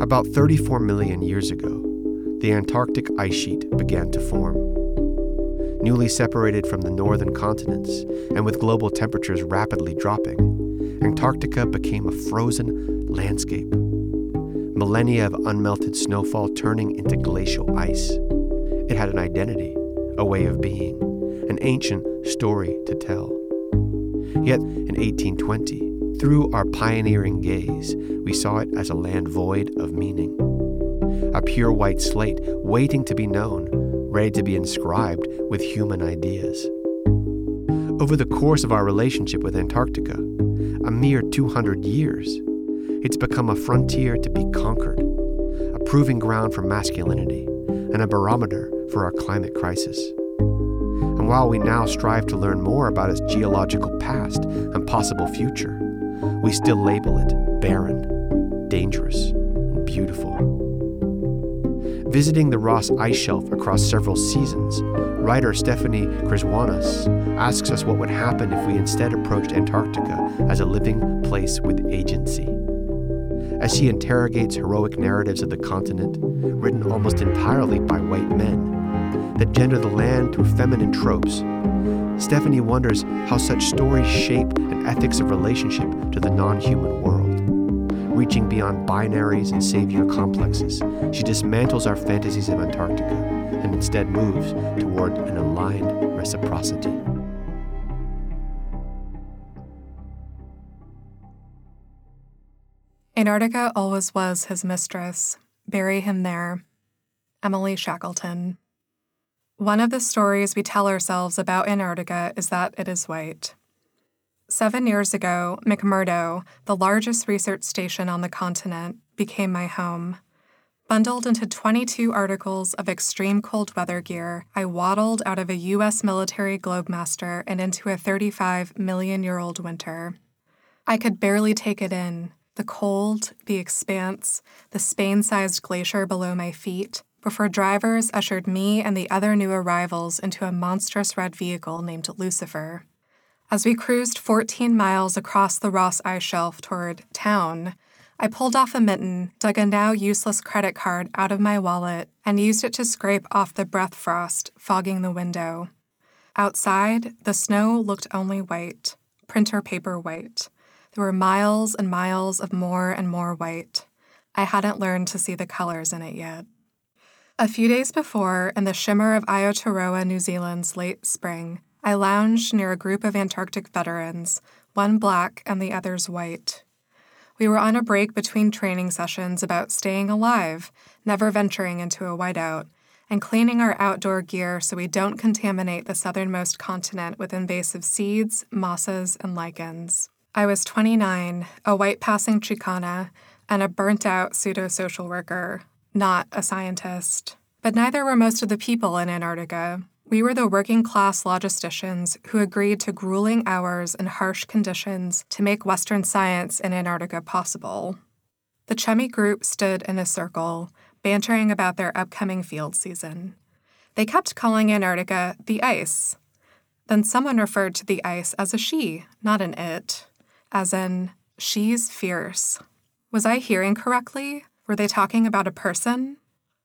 About 34 million years ago, the Antarctic ice sheet began to form. Newly separated from the northern continents, and with global temperatures rapidly dropping, Antarctica became a frozen landscape. Millennia of unmelted snowfall turning into glacial ice. It had an identity, a way of being, an ancient story to tell. Yet in 1820, through our pioneering gaze, we saw it as a land void of meaning. A pure white slate waiting to be known, ready to be inscribed with human ideas. Over the course of our relationship with Antarctica, a mere 200 years, it's become a frontier to be conquered, a proving ground for masculinity, and a barometer for our climate crisis. And while we now strive to learn more about its geological past and possible future, we still label it barren, dangerous, and beautiful. Visiting the Ross Ice Shelf across several seasons, writer Stephanie Krzywonos asks us what would happen if we instead approached Antarctica as a living place with agency. As she interrogates heroic narratives of the continent, written almost entirely by white men, that gender the land through feminine tropes, Stephanie wonders how such stories shape an ethics of relationship to the non human world. Reaching beyond binaries and savior complexes, she dismantles our fantasies of Antarctica and instead moves toward an aligned reciprocity. Antarctica always was his mistress. Bury him there. Emily Shackleton. One of the stories we tell ourselves about Antarctica is that it is white. Seven years ago, McMurdo, the largest research station on the continent, became my home. Bundled into 22 articles of extreme cold weather gear, I waddled out of a U.S. military Globemaster and into a 35 million year old winter. I could barely take it in the cold, the expanse, the Spain sized glacier below my feet, before drivers ushered me and the other new arrivals into a monstrous red vehicle named Lucifer. As we cruised 14 miles across the Ross Ice Shelf toward town, I pulled off a mitten, dug a now useless credit card out of my wallet, and used it to scrape off the breath frost fogging the window. Outside, the snow looked only white, printer paper white. There were miles and miles of more and more white. I hadn't learned to see the colors in it yet. A few days before, in the shimmer of Aotearoa, New Zealand's late spring, I lounged near a group of Antarctic veterans, one black and the others white. We were on a break between training sessions about staying alive, never venturing into a whiteout, and cleaning our outdoor gear so we don't contaminate the southernmost continent with invasive seeds, mosses, and lichens. I was 29, a white passing Chicana, and a burnt out pseudo social worker, not a scientist. But neither were most of the people in Antarctica. We were the working class logisticians who agreed to grueling hours and harsh conditions to make Western science in Antarctica possible. The chummy group stood in a circle, bantering about their upcoming field season. They kept calling Antarctica the ice. Then someone referred to the ice as a she, not an it, as in, she's fierce. Was I hearing correctly? Were they talking about a person?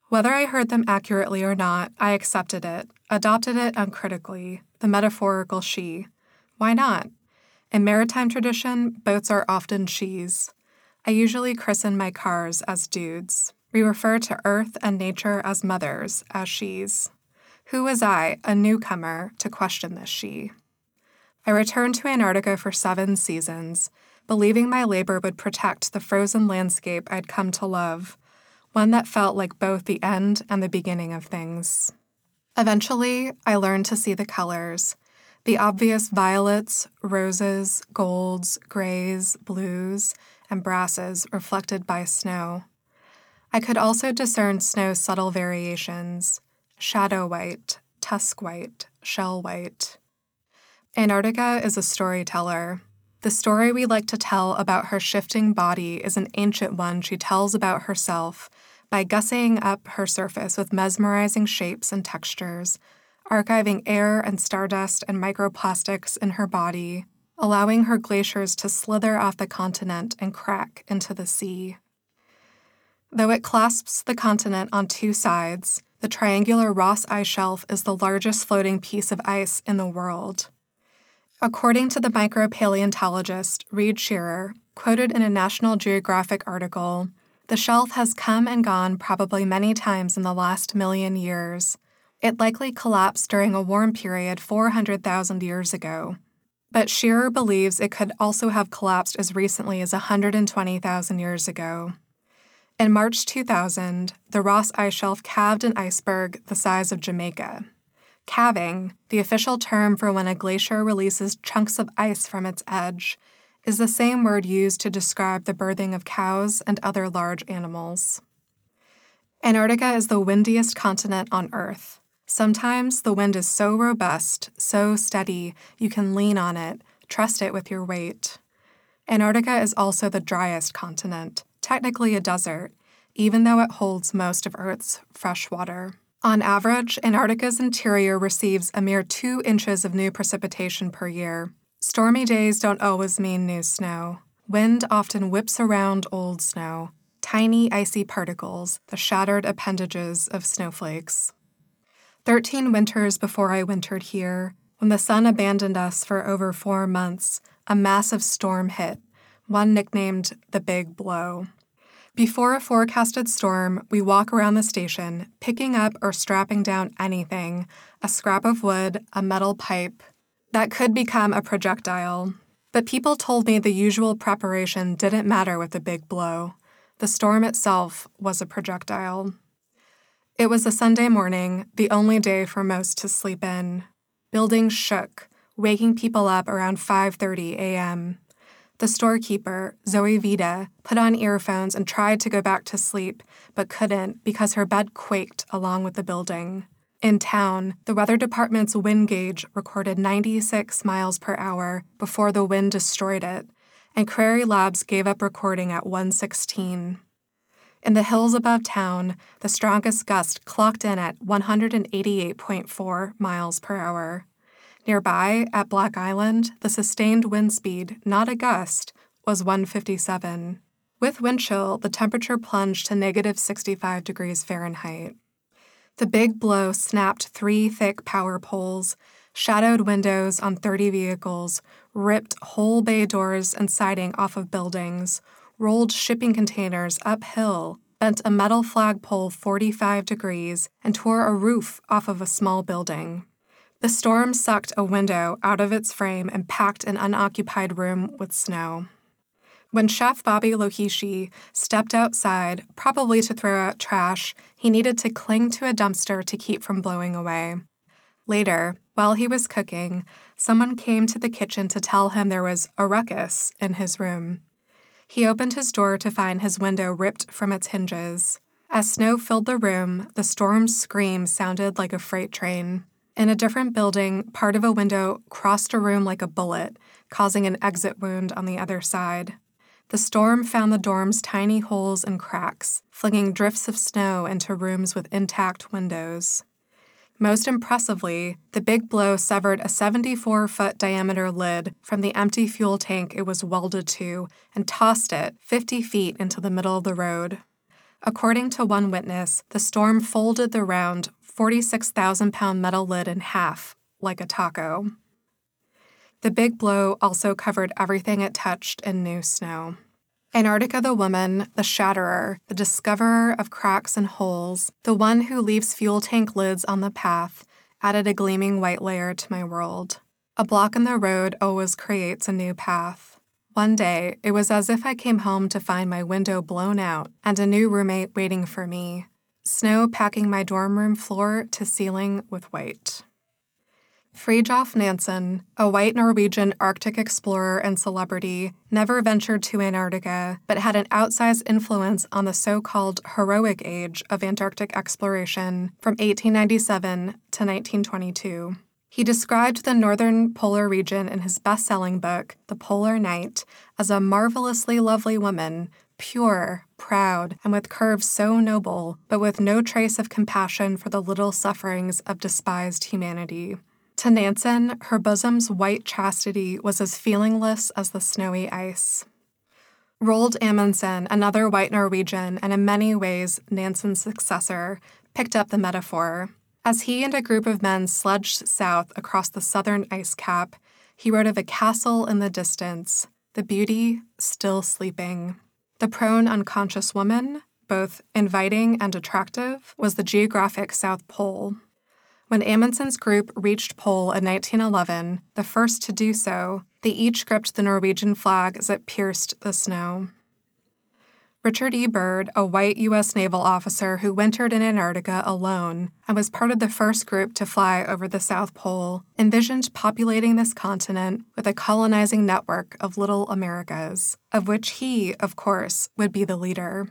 Whether I heard them accurately or not, I accepted it, adopted it uncritically, the metaphorical she. Why not? In maritime tradition, boats are often she's. I usually christen my cars as dudes. We refer to earth and nature as mothers, as she's. Who was I, a newcomer, to question this she? I returned to Antarctica for seven seasons, believing my labor would protect the frozen landscape I'd come to love, one that felt like both the end and the beginning of things. Eventually, I learned to see the colors the obvious violets, roses, golds, grays, blues, and brasses reflected by snow. I could also discern snow's subtle variations shadow white, tusk white, shell white. Antarctica is a storyteller. The story we like to tell about her shifting body is an ancient one she tells about herself by gussying up her surface with mesmerizing shapes and textures, archiving air and stardust and microplastics in her body, allowing her glaciers to slither off the continent and crack into the sea. Though it clasps the continent on two sides, the triangular Ross Ice Shelf is the largest floating piece of ice in the world. According to the micropaleontologist Reed Scherer, quoted in a National Geographic article, the shelf has come and gone probably many times in the last million years. It likely collapsed during a warm period 400,000 years ago. But Shearer believes it could also have collapsed as recently as 120,000 years ago. In March 2000, the Ross Ice Shelf calved an iceberg the size of Jamaica. Calving, the official term for when a glacier releases chunks of ice from its edge, is the same word used to describe the birthing of cows and other large animals. Antarctica is the windiest continent on Earth. Sometimes the wind is so robust, so steady, you can lean on it, trust it with your weight. Antarctica is also the driest continent technically a desert, even though it holds most of Earth's fresh water. On average, Antarctica's interior receives a mere two inches of new precipitation per year. Stormy days don't always mean new snow. Wind often whips around old snow, tiny icy particles, the shattered appendages of snowflakes. Thirteen winters before I wintered here, when the sun abandoned us for over four months, a massive storm hit, one nicknamed the Big Blow. Before a forecasted storm, we walk around the station, picking up or strapping down anything a scrap of wood, a metal pipe that could become a projectile. But people told me the usual preparation didn't matter with the big blow. The storm itself was a projectile. It was a Sunday morning, the only day for most to sleep in. Buildings shook, waking people up around 5:30 a.m. The storekeeper, Zoe Vida, put on earphones and tried to go back to sleep, but couldn't because her bed quaked along with the building. In town, the weather department's wind gauge recorded 96 miles per hour before the wind destroyed it, and Crary Labs gave up recording at 116. In the hills above town, the strongest gust clocked in at 188.4 miles per hour. Nearby, at Black Island, the sustained wind speed, not a gust, was 157. With wind chill, the temperature plunged to negative 65 degrees Fahrenheit. The big blow snapped three thick power poles, shadowed windows on 30 vehicles, ripped whole bay doors and siding off of buildings, rolled shipping containers uphill, bent a metal flagpole 45 degrees, and tore a roof off of a small building. The storm sucked a window out of its frame and packed an unoccupied room with snow. When Chef Bobby Lohishi stepped outside, probably to throw out trash, he needed to cling to a dumpster to keep from blowing away. Later, while he was cooking, someone came to the kitchen to tell him there was a ruckus in his room. He opened his door to find his window ripped from its hinges. As snow filled the room, the storm's scream sounded like a freight train. In a different building, part of a window crossed a room like a bullet, causing an exit wound on the other side. The storm found the dorm's tiny holes and cracks, flinging drifts of snow into rooms with intact windows. Most impressively, the big blow severed a 74 foot diameter lid from the empty fuel tank it was welded to and tossed it 50 feet into the middle of the road. According to one witness, the storm folded the round 46,000 pound metal lid in half, like a taco. The big blow also covered everything it touched in new snow. Antarctica the woman, the shatterer, the discoverer of cracks and holes, the one who leaves fuel tank lids on the path, added a gleaming white layer to my world. A block in the road always creates a new path. One day, it was as if I came home to find my window blown out and a new roommate waiting for me, snow packing my dorm room floor to ceiling with white. Fridtjof Nansen, a white Norwegian Arctic explorer and celebrity, never ventured to Antarctica, but had an outsized influence on the so called heroic age of Antarctic exploration from 1897 to 1922. He described the northern polar region in his best selling book, The Polar Night, as a marvelously lovely woman, pure, proud, and with curves so noble, but with no trace of compassion for the little sufferings of despised humanity. To Nansen, her bosom's white chastity was as feelingless as the snowy ice. Roald Amundsen, another white Norwegian and in many ways Nansen's successor, picked up the metaphor. As he and a group of men sledged south across the southern ice cap, he wrote of a castle in the distance, the beauty still sleeping. The prone, unconscious woman, both inviting and attractive, was the geographic South Pole. When Amundsen's group reached Pole in 1911, the first to do so, they each gripped the Norwegian flag as it pierced the snow. Richard E. Byrd, a white U.S. naval officer who wintered in Antarctica alone and was part of the first group to fly over the South Pole, envisioned populating this continent with a colonizing network of little Americas, of which he, of course, would be the leader.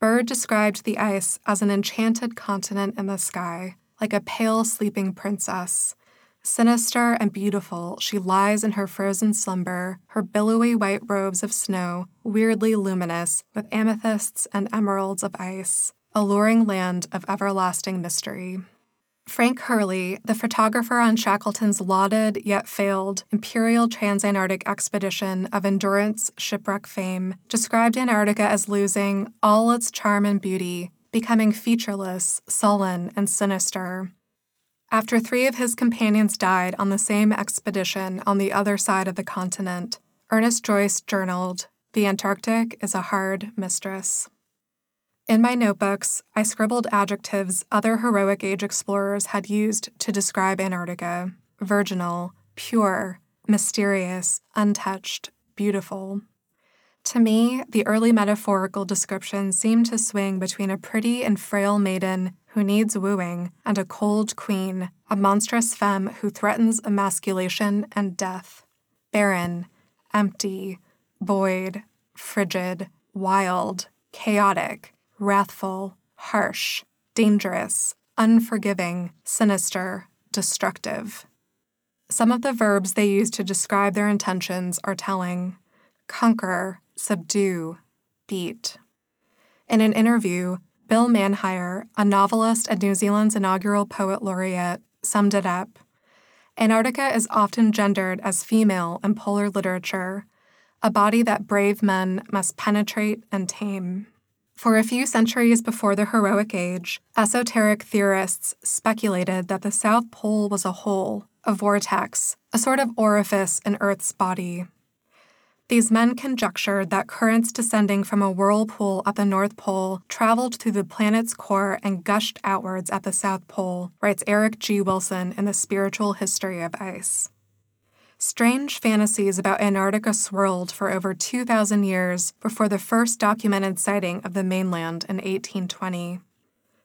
Byrd described the ice as an enchanted continent in the sky, like a pale sleeping princess. Sinister and beautiful, she lies in her frozen slumber, her billowy white robes of snow, weirdly luminous with amethysts and emeralds of ice, alluring land of everlasting mystery. Frank Hurley, the photographer on Shackleton's lauded yet failed Imperial Transantarctic expedition of endurance shipwreck fame, described Antarctica as losing all its charm and beauty becoming featureless, sullen, and sinister. After three of his companions died on the same expedition on the other side of the continent, Ernest Joyce journaled The Antarctic is a hard mistress. In my notebooks, I scribbled adjectives other heroic age explorers had used to describe Antarctica virginal, pure, mysterious, untouched, beautiful. To me, the early metaphorical description seemed to swing between a pretty and frail maiden who needs wooing and a cold queen, a monstrous femme who threatens emasculation and death. Barren, empty, void, frigid, wild, chaotic, wrathful, harsh, dangerous, unforgiving, sinister, destructive. Some of the verbs they use to describe their intentions are telling conquer, subdue, beat. In an interview, Bill Manhire, a novelist and New Zealand's inaugural poet laureate, summed it up. Antarctica is often gendered as female in polar literature, a body that brave men must penetrate and tame. For a few centuries before the heroic age, esoteric theorists speculated that the South Pole was a hole, a vortex, a sort of orifice in Earth's body. These men conjectured that currents descending from a whirlpool at the North Pole traveled through the planet's core and gushed outwards at the South Pole, writes Eric G. Wilson in The Spiritual History of Ice. Strange fantasies about Antarctica swirled for over 2,000 years before the first documented sighting of the mainland in 1820.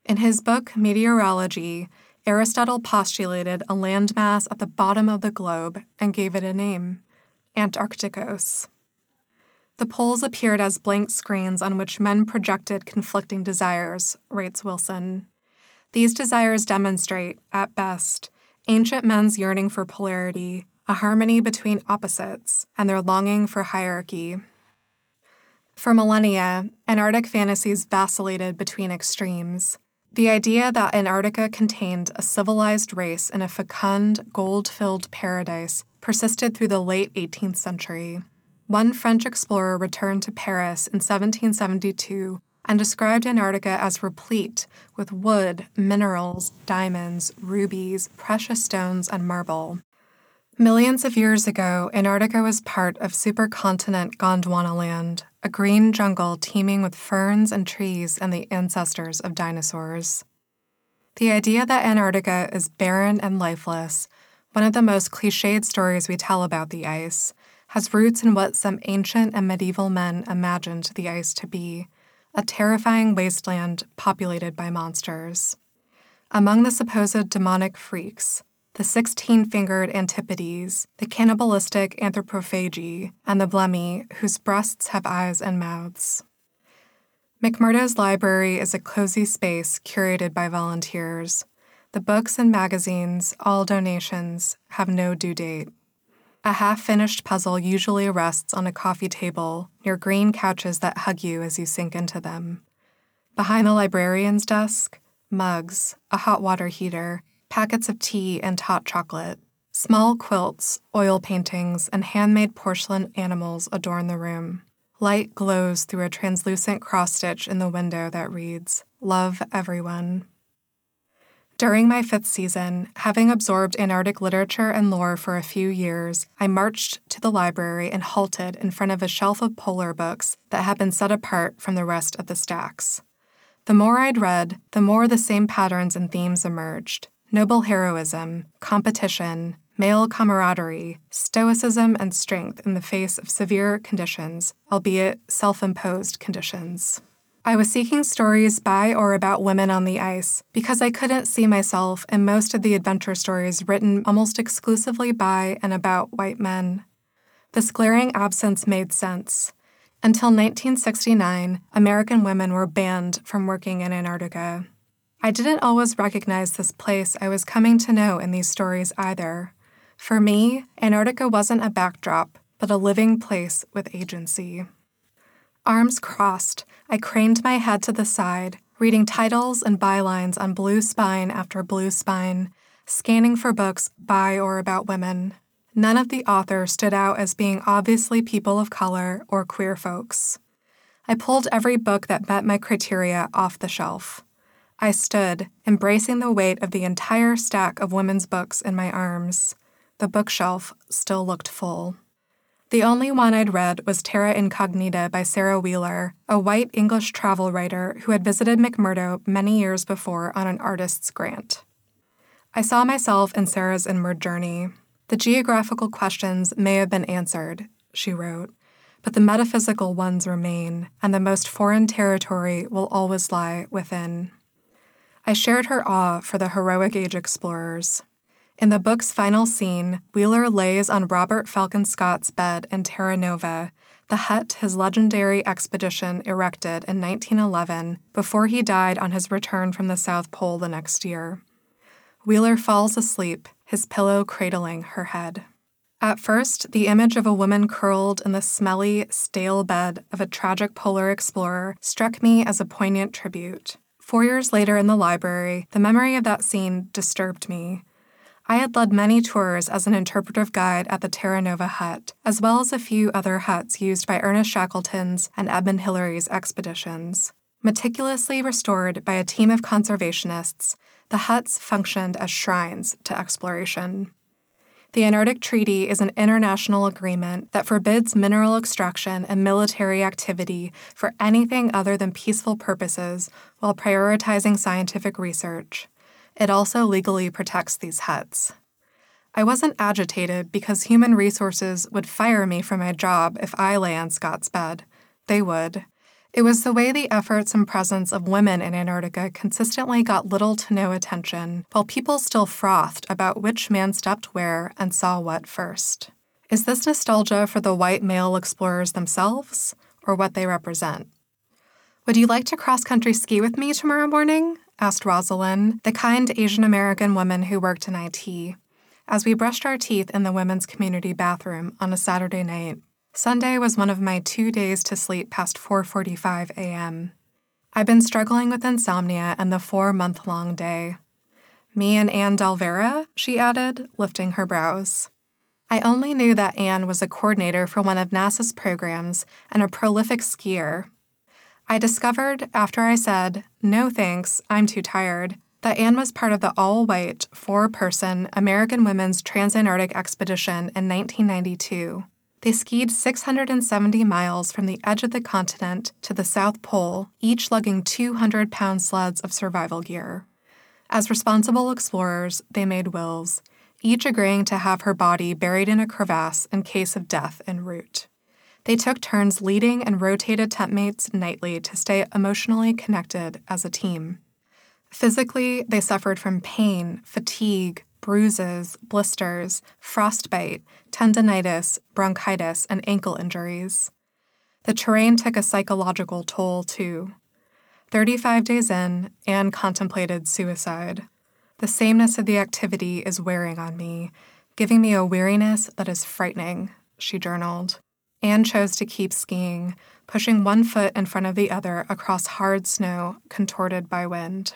In his book Meteorology, Aristotle postulated a landmass at the bottom of the globe and gave it a name Antarcticos. The poles appeared as blank screens on which men projected conflicting desires, writes Wilson. These desires demonstrate, at best, ancient men's yearning for polarity, a harmony between opposites, and their longing for hierarchy. For millennia, Antarctic fantasies vacillated between extremes. The idea that Antarctica contained a civilized race in a fecund, gold filled paradise persisted through the late 18th century. One French explorer returned to Paris in 1772 and described Antarctica as replete with wood, minerals, diamonds, rubies, precious stones, and marble. Millions of years ago, Antarctica was part of supercontinent Gondwanaland, a green jungle teeming with ferns and trees and the ancestors of dinosaurs. The idea that Antarctica is barren and lifeless one of the most cliched stories we tell about the ice, has roots in what some ancient and medieval men imagined the ice to be a terrifying wasteland populated by monsters. Among the supposed demonic freaks, the 16 fingered Antipodes, the cannibalistic anthropophagi, and the Blemmie, whose breasts have eyes and mouths. McMurdo's library is a cozy space curated by volunteers. The books and magazines, all donations, have no due date. A half finished puzzle usually rests on a coffee table near green couches that hug you as you sink into them. Behind the librarian's desk, mugs, a hot water heater, packets of tea and hot chocolate. Small quilts, oil paintings, and handmade porcelain animals adorn the room. Light glows through a translucent cross stitch in the window that reads, Love Everyone. During my fifth season, having absorbed Antarctic literature and lore for a few years, I marched to the library and halted in front of a shelf of polar books that had been set apart from the rest of the stacks. The more I'd read, the more the same patterns and themes emerged noble heroism, competition, male camaraderie, stoicism, and strength in the face of severe conditions, albeit self imposed conditions. I was seeking stories by or about women on the ice because I couldn't see myself in most of the adventure stories written almost exclusively by and about white men. This glaring absence made sense. Until 1969, American women were banned from working in Antarctica. I didn't always recognize this place I was coming to know in these stories either. For me, Antarctica wasn't a backdrop, but a living place with agency. Arms crossed, I craned my head to the side, reading titles and bylines on blue spine after blue spine, scanning for books by or about women. None of the authors stood out as being obviously people of color or queer folks. I pulled every book that met my criteria off the shelf. I stood, embracing the weight of the entire stack of women's books in my arms. The bookshelf still looked full. The only one I'd read was Terra Incognita by Sara Wheeler, a white English travel writer who had visited McMurdo many years before on an artist's grant. I saw myself in Sara's inward journey. The geographical questions may have been answered, she wrote, but the metaphysical ones remain, and the most foreign territory will always lie within. I shared her awe for the heroic age explorers. In the book's final scene, Wheeler lays on Robert Falcon Scott's bed in Terra Nova, the hut his legendary expedition erected in 1911 before he died on his return from the South Pole the next year. Wheeler falls asleep, his pillow cradling her head. At first, the image of a woman curled in the smelly, stale bed of a tragic polar explorer struck me as a poignant tribute. Four years later in the library, the memory of that scene disturbed me. I had led many tours as an interpretive guide at the Terra Nova hut, as well as a few other huts used by Ernest Shackleton's and Edmund Hillary's expeditions. Meticulously restored by a team of conservationists, the huts functioned as shrines to exploration. The Antarctic Treaty is an international agreement that forbids mineral extraction and military activity for anything other than peaceful purposes while prioritizing scientific research. It also legally protects these huts. I wasn't agitated because human resources would fire me from my job if I lay on Scott's bed. They would. It was the way the efforts and presence of women in Antarctica consistently got little to no attention, while people still frothed about which man stepped where and saw what first. Is this nostalgia for the white male explorers themselves, or what they represent? Would you like to cross country ski with me tomorrow morning? Asked Rosalind, the kind Asian American woman who worked in IT, as we brushed our teeth in the women's community bathroom on a Saturday night. Sunday was one of my two days to sleep past 4:45 a.m. I've been struggling with insomnia and the 4-month-long day. Me and Anne Dal Vera, she added, lifting her brows. I only knew that Anne was a coordinator for one of NASA's programs and a prolific skier. I discovered after I said, "No thanks, I'm too tired." That Anne was part of the all white, four person American Women's Transantarctic Expedition in 1992. They skied 670 miles from the edge of the continent to the South Pole, each lugging 200 pound sleds of survival gear. As responsible explorers, they made wills, each agreeing to have her body buried in a crevasse in case of death en route. They took turns leading and rotated tent mates nightly to stay emotionally connected as a team. Physically, they suffered from pain, fatigue, bruises, blisters, frostbite, tendonitis, bronchitis, and ankle injuries. The terrain took a psychological toll, too. 35 days in, Anne contemplated suicide. The sameness of the activity is wearing on me, giving me a weariness that is frightening, she journaled. Anne chose to keep skiing, pushing one foot in front of the other across hard snow contorted by wind.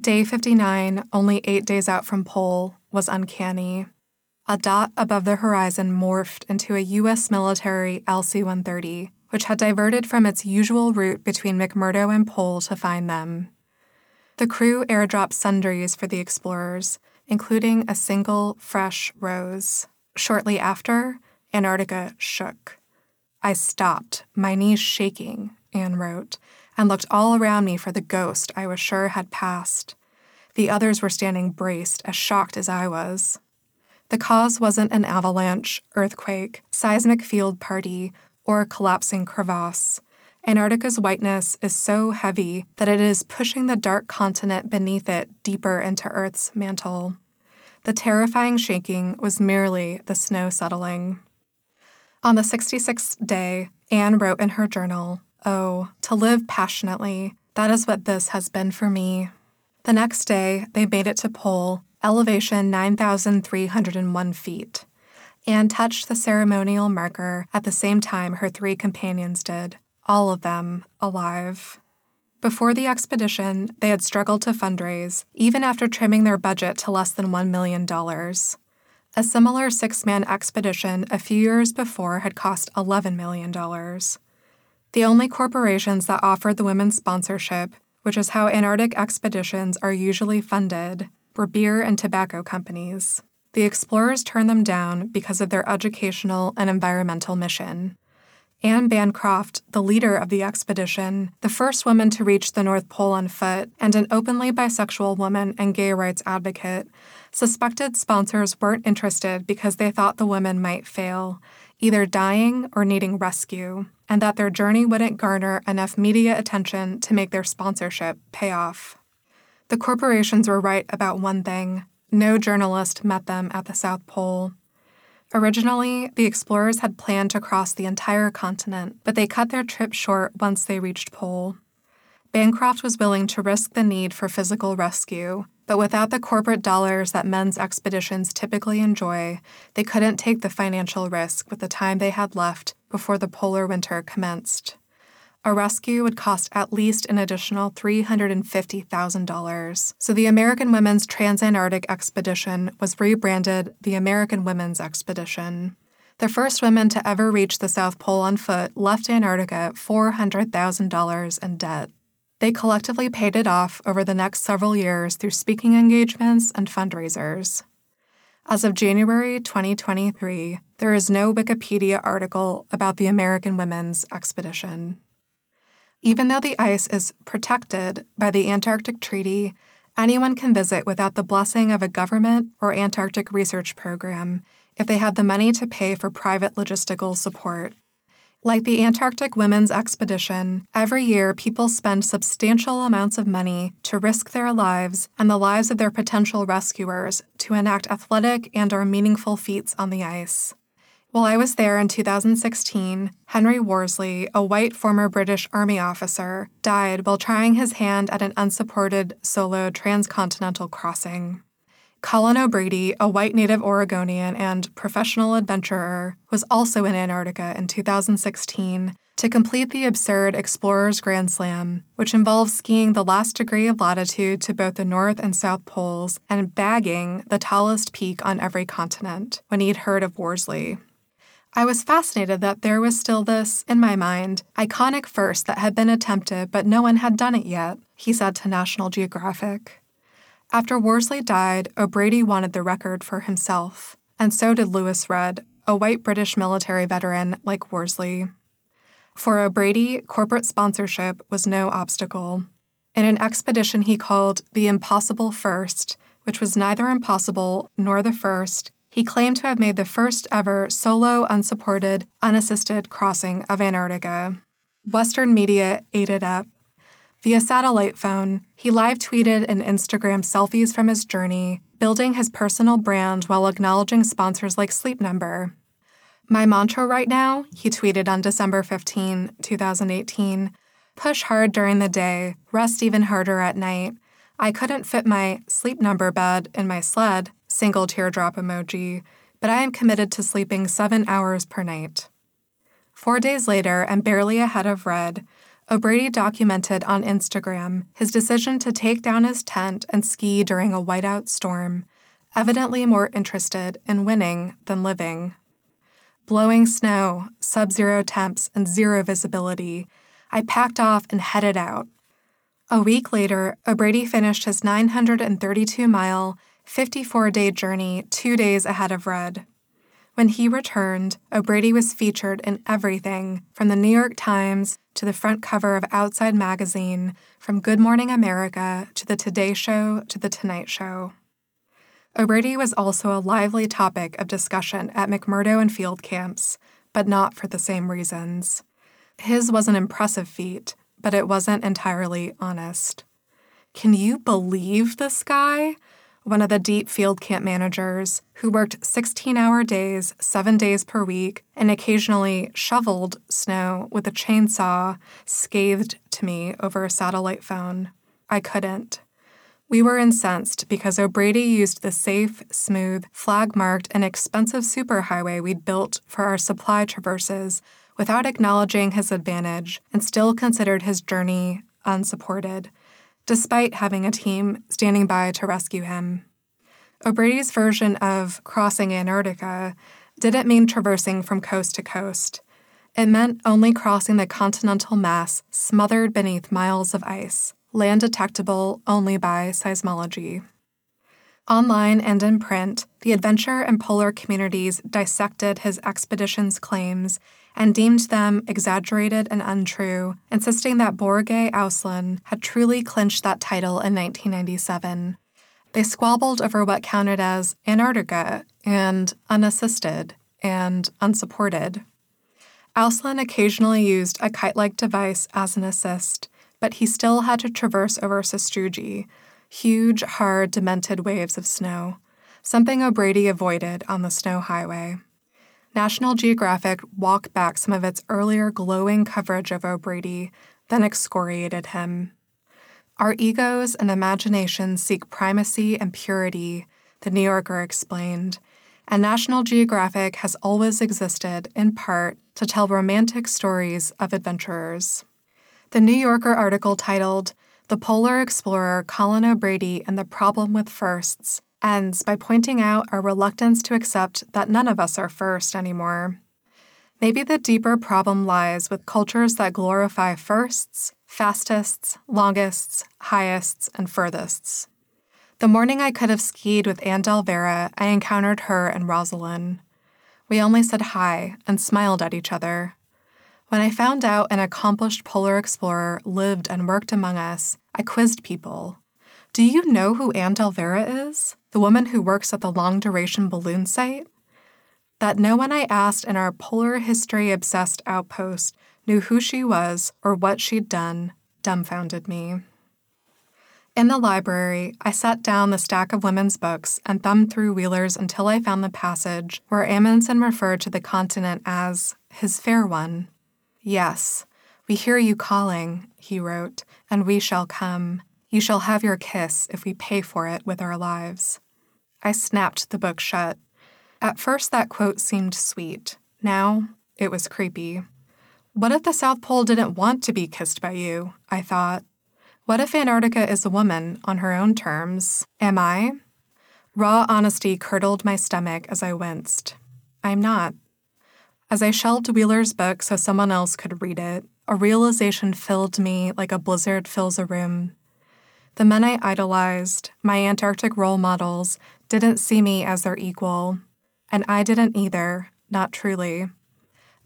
Day 59, only eight days out from pole, was uncanny. A dot above the horizon morphed into a U.S. military LC 130, which had diverted from its usual route between McMurdo and Pole to find them. The crew airdropped sundries for the explorers, including a single fresh rose. Shortly after, Antarctica shook. I stopped, my knees shaking, Anne wrote, and looked all around me for the ghost I was sure had passed. The others were standing braced, as shocked as I was. The cause wasn't an avalanche, earthquake, seismic field party, or a collapsing crevasse. Antarctica's whiteness is so heavy that it is pushing the dark continent beneath it deeper into Earth's mantle. The terrifying shaking was merely the snow settling. On the 66th day, Anne wrote in her journal, Oh, to live passionately, that is what this has been for me. The next day, they made it to pole, elevation 9,301 feet. Anne touched the ceremonial marker at the same time her three companions did, all of them alive. Before the expedition, they had struggled to fundraise, even after trimming their budget to less than $1 million. A similar six man expedition a few years before had cost $11 million. The only corporations that offered the women sponsorship, which is how Antarctic expeditions are usually funded, were beer and tobacco companies. The explorers turned them down because of their educational and environmental mission. Ann Bancroft, the leader of the expedition, the first woman to reach the North Pole on foot, and an openly bisexual woman and gay rights advocate, suspected sponsors weren't interested because they thought the women might fail, either dying or needing rescue, and that their journey wouldn't garner enough media attention to make their sponsorship pay off. The corporations were right about one thing no journalist met them at the South Pole. Originally, the explorers had planned to cross the entire continent, but they cut their trip short once they reached Pole. Bancroft was willing to risk the need for physical rescue, but without the corporate dollars that men's expeditions typically enjoy, they couldn't take the financial risk with the time they had left before the polar winter commenced. A rescue would cost at least an additional $350,000, so the American Women's Transantarctic Expedition was rebranded the American Women's Expedition. The first women to ever reach the South Pole on foot left Antarctica $400,000 in debt. They collectively paid it off over the next several years through speaking engagements and fundraisers. As of January 2023, there is no Wikipedia article about the American Women's Expedition. Even though the ice is protected by the Antarctic Treaty, anyone can visit without the blessing of a government or Antarctic research program if they have the money to pay for private logistical support. Like the Antarctic Women's Expedition, every year people spend substantial amounts of money to risk their lives and the lives of their potential rescuers to enact athletic and or meaningful feats on the ice. While I was there in 2016, Henry Worsley, a white former British Army officer, died while trying his hand at an unsupported solo transcontinental crossing. Colin O'Brady, a white native Oregonian and professional adventurer, was also in Antarctica in 2016 to complete the absurd Explorers Grand Slam, which involves skiing the last degree of latitude to both the North and South Poles and bagging the tallest peak on every continent when he'd heard of Worsley. I was fascinated that there was still this, in my mind, iconic first that had been attempted but no one had done it yet, he said to National Geographic. After Worsley died, O'Brady wanted the record for himself, and so did Louis Rudd, a white British military veteran like Worsley. For O'Brady, corporate sponsorship was no obstacle. In an expedition he called the Impossible First, which was neither impossible nor the first, he claimed to have made the first ever solo, unsupported, unassisted crossing of Antarctica. Western media ate it up. Via satellite phone, he live tweeted and Instagram selfies from his journey, building his personal brand while acknowledging sponsors like Sleep Number. My mantra right now, he tweeted on December 15, 2018 push hard during the day, rest even harder at night. I couldn't fit my sleep number bed in my sled, single teardrop emoji, but I am committed to sleeping seven hours per night. Four days later, and barely ahead of Rudd, O'Brady documented on Instagram his decision to take down his tent and ski during a whiteout storm, evidently more interested in winning than living. Blowing snow, sub zero temps, and zero visibility, I packed off and headed out. A week later, O'Brady finished his 932 mile, 54 day journey two days ahead of Rudd. When he returned, O'Brady was featured in everything from the New York Times to the front cover of Outside Magazine, from Good Morning America to the Today Show to the Tonight Show. O'Brady was also a lively topic of discussion at McMurdo and field camps, but not for the same reasons. His was an impressive feat, but it wasn't entirely honest. Can you believe this guy? One of the deep field camp managers who worked 16 hour days, seven days per week, and occasionally shoveled snow with a chainsaw, scathed to me over a satellite phone. I couldn't. We were incensed because O'Brady used the safe, smooth, flag marked, and expensive superhighway we'd built for our supply traverses without acknowledging his advantage and still considered his journey unsupported despite having a team standing by to rescue him. O'Brady's version of crossing Antarctica didn't mean traversing from coast to coast. It meant only crossing the continental mass smothered beneath miles of ice, land detectable only by seismology. Online and in print, the adventure and polar communities dissected his expedition's claims and deemed them exaggerated and untrue, insisting that Børge Ousland had truly clinched that title in 1997. They squabbled over what counted as Antarctica and unassisted and unsupported. Ousland occasionally used a kite like device as an assist, but he still had to traverse over sastrugi, huge, hard, demented waves of snow, something O'Brady avoided on the snow highway. National Geographic walked back some of its earlier glowing coverage of O'Brady, then excoriated him. Our egos and imaginations seek primacy and purity, the New Yorker explained, and National Geographic has always existed, in part, to tell romantic stories of adventurers. The New Yorker article titled, The Polar Explorer Colin O'Brady and the Problem with Firsts ends by pointing out our reluctance to accept that none of us are first anymore. Maybe the deeper problem lies with cultures that glorify firsts, fastest, longest, highest, and furthests. The morning I could have skied with Anne Dal Vera, I encountered her and Rosalind. We only said hi and smiled at each other. When I found out an accomplished polar explorer lived and worked among us, I quizzed people. Do you know who Anne Dal Vera is? The woman who works at the long duration balloon site? That no one I asked in our polar history obsessed outpost knew who she was or what she'd done dumbfounded me. In the library, I set down the stack of women's books and thumbed through Wheeler's until I found the passage where Amundsen referred to the continent as his fair one. Yes, we hear you calling, he wrote, and we shall come. You shall have your kiss if we pay for it with our lives. I snapped the book shut. At first, that quote seemed sweet. Now, it was creepy. What if the South Pole didn't want to be kissed by you? I thought. What if Antarctica is a woman on her own terms? Am I? Raw honesty curdled my stomach as I winced. I'm not. As I shelved Wheeler's book so someone else could read it, a realization filled me like a blizzard fills a room. The men I idolized, my Antarctic role models, didn't see me as their equal, and I didn't either, not truly.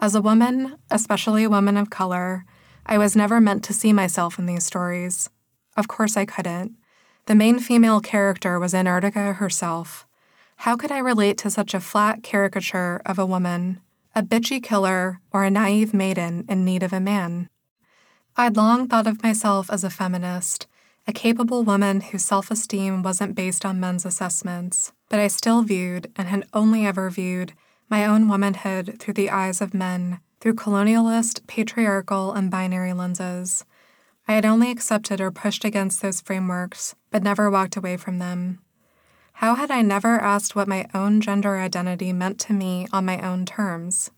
As a woman, especially a woman of color, I was never meant to see myself in these stories. Of course, I couldn't. The main female character was Antarctica herself. How could I relate to such a flat caricature of a woman, a bitchy killer, or a naive maiden in need of a man? I'd long thought of myself as a feminist, a capable woman whose self esteem wasn't based on men's assessments, but I still viewed, and had only ever viewed, my own womanhood through the eyes of men, through colonialist, patriarchal, and binary lenses. I had only accepted or pushed against those frameworks, but never walked away from them. How had I never asked what my own gender identity meant to me on my own terms?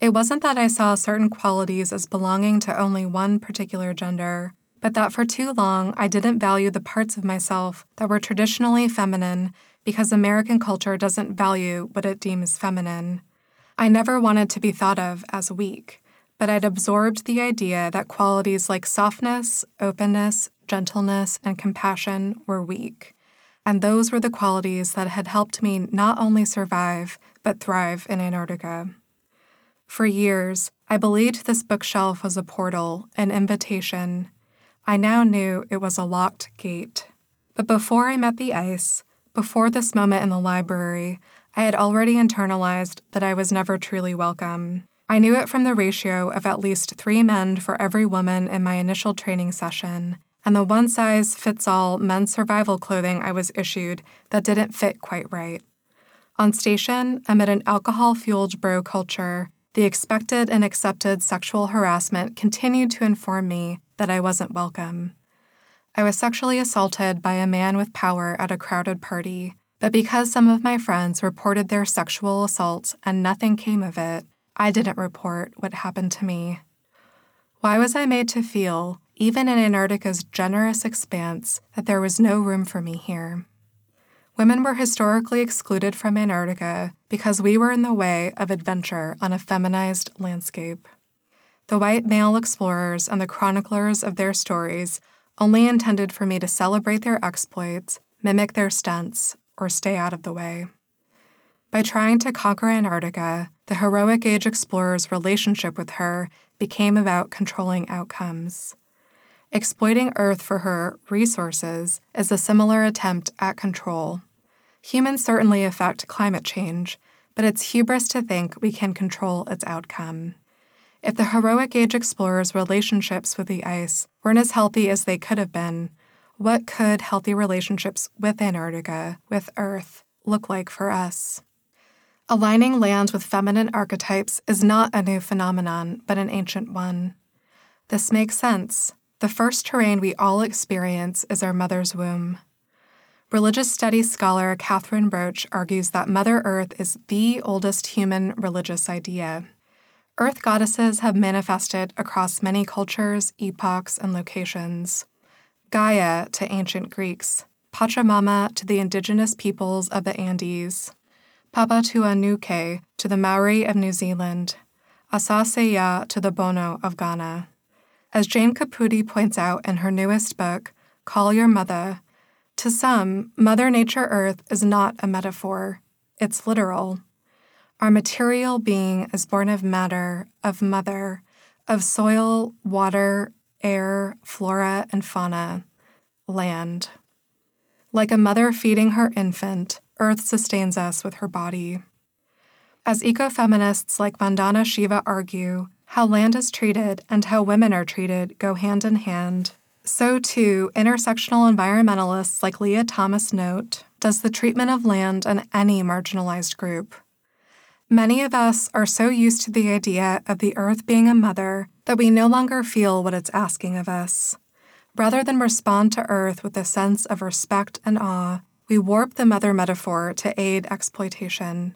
It wasn't that I saw certain qualities as belonging to only one particular gender, but that for too long I didn't value the parts of myself that were traditionally feminine because American culture doesn't value what it deems feminine. I never wanted to be thought of as weak, but I'd absorbed the idea that qualities like softness, openness, gentleness, and compassion were weak. And those were the qualities that had helped me not only survive, but thrive in Antarctica. For years, I believed this bookshelf was a portal, an invitation. I now knew it was a locked gate. But before I met the ice, before this moment in the library, I had already internalized that I was never truly welcome. I knew it from the ratio of at least three men for every woman in my initial training session, and the one size fits all men's survival clothing I was issued that didn't fit quite right. On station, amid an alcohol fueled bro culture, the expected and accepted sexual harassment continued to inform me that I wasn't welcome. I was sexually assaulted by a man with power at a crowded party, but because some of my friends reported their sexual assaults and nothing came of it, I didn't report what happened to me. Why was I made to feel, even in Antarctica's generous expanse, that there was no room for me here? Women were historically excluded from Antarctica because we were in the way of adventure on a feminized landscape. The white male explorers and the chroniclers of their stories only intended for me to celebrate their exploits, mimic their stunts, or stay out of the way. By trying to conquer Antarctica, the heroic age explorer's relationship with her became about controlling outcomes. Exploiting Earth for her resources is a similar attempt at control. Humans certainly affect climate change, but it's hubris to think we can control its outcome. If the heroic age explorers' relationships with the ice weren't as healthy as they could have been, what could healthy relationships with Antarctica, with Earth, look like for us? Aligning land with feminine archetypes is not a new phenomenon, but an ancient one. This makes sense. The first terrain we all experience is our mother's womb. Religious studies scholar Catherine Broach argues that Mother Earth is the oldest human religious idea. Earth goddesses have manifested across many cultures, epochs, and locations. Gaia to ancient Greeks, Pachamama to the indigenous peoples of the Andes, Papatuanuku to the Maori of New Zealand, Asase Yaa to the Bono of Ghana. As Jane Caputi points out in her newest book, Call Your Mother, to some, Mother Nature Earth is not a metaphor, it's literal. Our material being is born of matter, of mother, of soil, water, air, flora, and fauna, land. Like a mother feeding her infant, Earth sustains us with her body. As ecofeminists like Vandana Shiva argue, how land is treated and how women are treated go hand in hand. So, too, intersectional environmentalists like Leah Thomas note does the treatment of land and any marginalized group. Many of us are so used to the idea of the earth being a mother that we no longer feel what it's asking of us. Rather than respond to earth with a sense of respect and awe, we warp the mother metaphor to aid exploitation.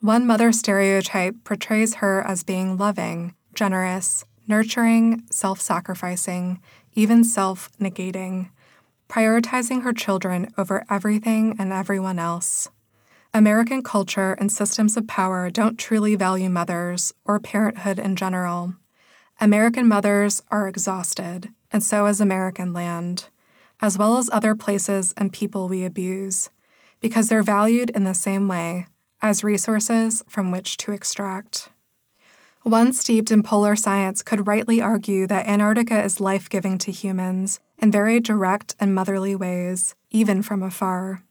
One mother stereotype portrays her as being loving, generous, nurturing, self sacrificing, even self negating, prioritizing her children over everything and everyone else. American culture and systems of power don't truly value mothers or parenthood in general. American mothers are exhausted, and so is American land, as well as other places and people we abuse, because they're valued in the same way as resources from which to extract. One steeped in polar science could rightly argue that Antarctica is life giving to humans in very direct and motherly ways, even from afar.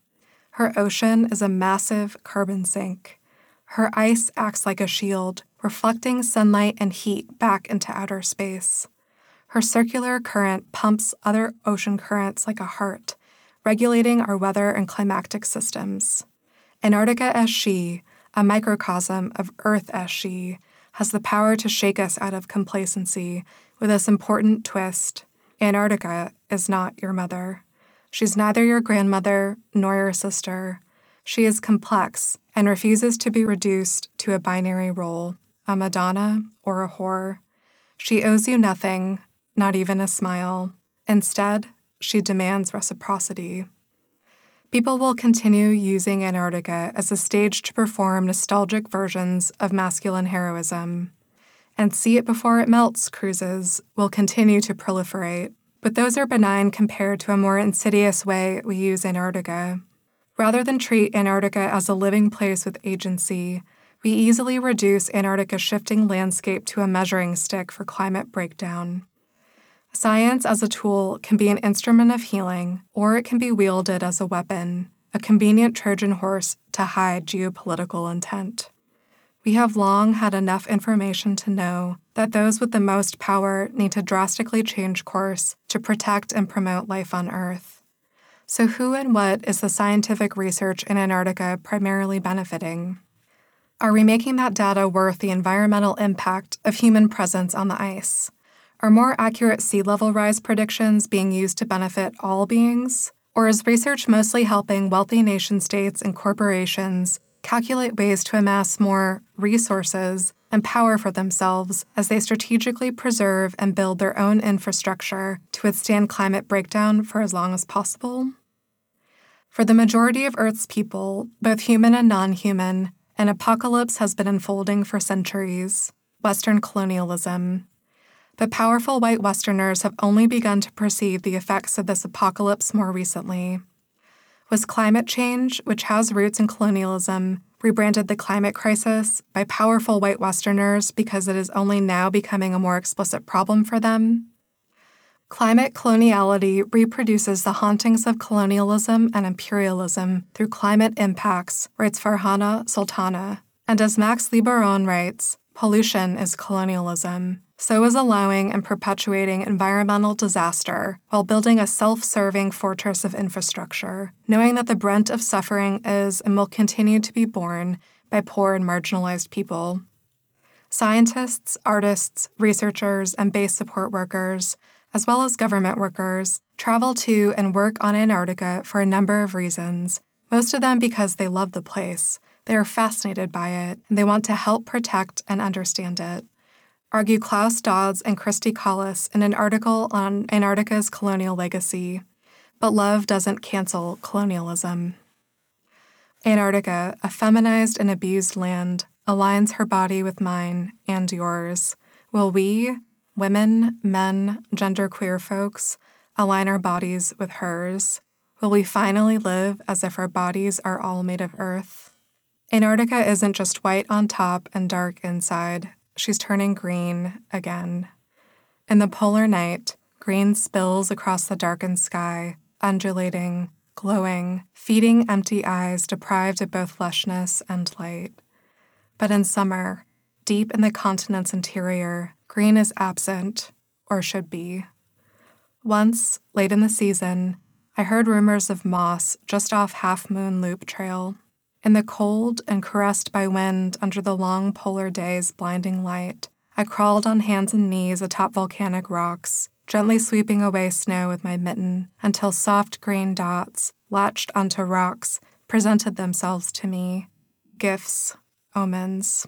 Her ocean is a massive carbon sink. Her ice acts like a shield, reflecting sunlight and heat back into outer space. Her circular current pumps other ocean currents like a heart, regulating our weather and climatic systems. Antarctica as she, a microcosm of Earth as she, has the power to shake us out of complacency with this important twist Antarctica is not your mother. She's neither your grandmother nor your sister. She is complex and refuses to be reduced to a binary role, a Madonna or a whore. She owes you nothing, not even a smile. Instead, she demands reciprocity. People will continue using Antarctica as a stage to perform nostalgic versions of masculine heroism. And see it before it melts cruises will continue to proliferate, but those are benign compared to a more insidious way we use Antarctica. Rather than treat Antarctica as a living place with agency, we easily reduce Antarctica's shifting landscape to a measuring stick for climate breakdown. Science as a tool can be an instrument of healing, or it can be wielded as a weapon, a convenient Trojan horse to hide geopolitical intent. We have long had enough information to know that those with the most power need to drastically change course to protect and promote life on Earth. So, who and what is the scientific research in Antarctica primarily benefiting? Are we making that data worth the environmental impact of human presence on the ice? Are more accurate sea level rise predictions being used to benefit all beings? Or is research mostly helping wealthy nation states and corporations calculate ways to amass more resources and power for themselves as they strategically preserve and build their own infrastructure to withstand climate breakdown for as long as possible? For the majority of Earth's people, both human and non human, an apocalypse has been unfolding for centuries Western colonialism. But powerful white Westerners have only begun to perceive the effects of this apocalypse more recently was climate change, which has roots in colonialism, rebranded the climate crisis by powerful white Westerners because it is only now becoming a more explicit problem for them. Climate coloniality reproduces the hauntings of colonialism and imperialism through climate impacts, writes Farhana Sultana. And as Max Liboiron writes, pollution is colonialism so is allowing and perpetuating environmental disaster while building a self serving fortress of infrastructure, knowing that the brunt of suffering is and will continue to be borne by poor and marginalized people. Scientists, artists, researchers, and base support workers, as well as government workers, travel to and work on Antarctica for a number of reasons, most of them because they love the place. They are fascinated by it, and they want to help protect and understand it argue Klaus Dodds and Christy Collis in an article on Antarctica's colonial legacy. But love doesn't cancel colonialism. Antarctica, a feminized and abused land, aligns her body with mine and yours. Will we, women, men, genderqueer folks, align our bodies with hers? Will we finally live as if our bodies are all made of earth? Antarctica isn't just white on top and dark inside, she's turning green again. In the polar night, green spills across the darkened sky, undulating, glowing, feeding empty eyes deprived of both lushness and light. But in summer, deep in the continent's interior, green is absent, or should be. Once, late in the season, I heard rumors of moss just off Half Moon Loop Trail in the cold and caressed by wind under the long polar day's blinding light, I crawled on hands and knees atop volcanic rocks, gently sweeping away snow with my mitten until soft green dots, latched onto rocks, presented themselves to me. Gifts, omens.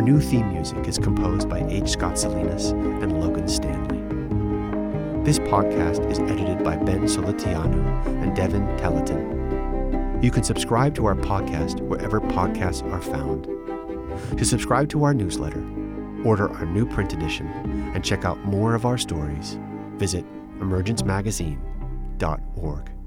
Our new theme music is composed by H. Scott Salinas and Logan Stanley. This podcast is edited by Ben Solitiano and Devin Telleton. You can subscribe to our podcast wherever podcasts are found. To subscribe to our newsletter, order our new print edition, and check out more of our stories, visit emergencemagazine.org.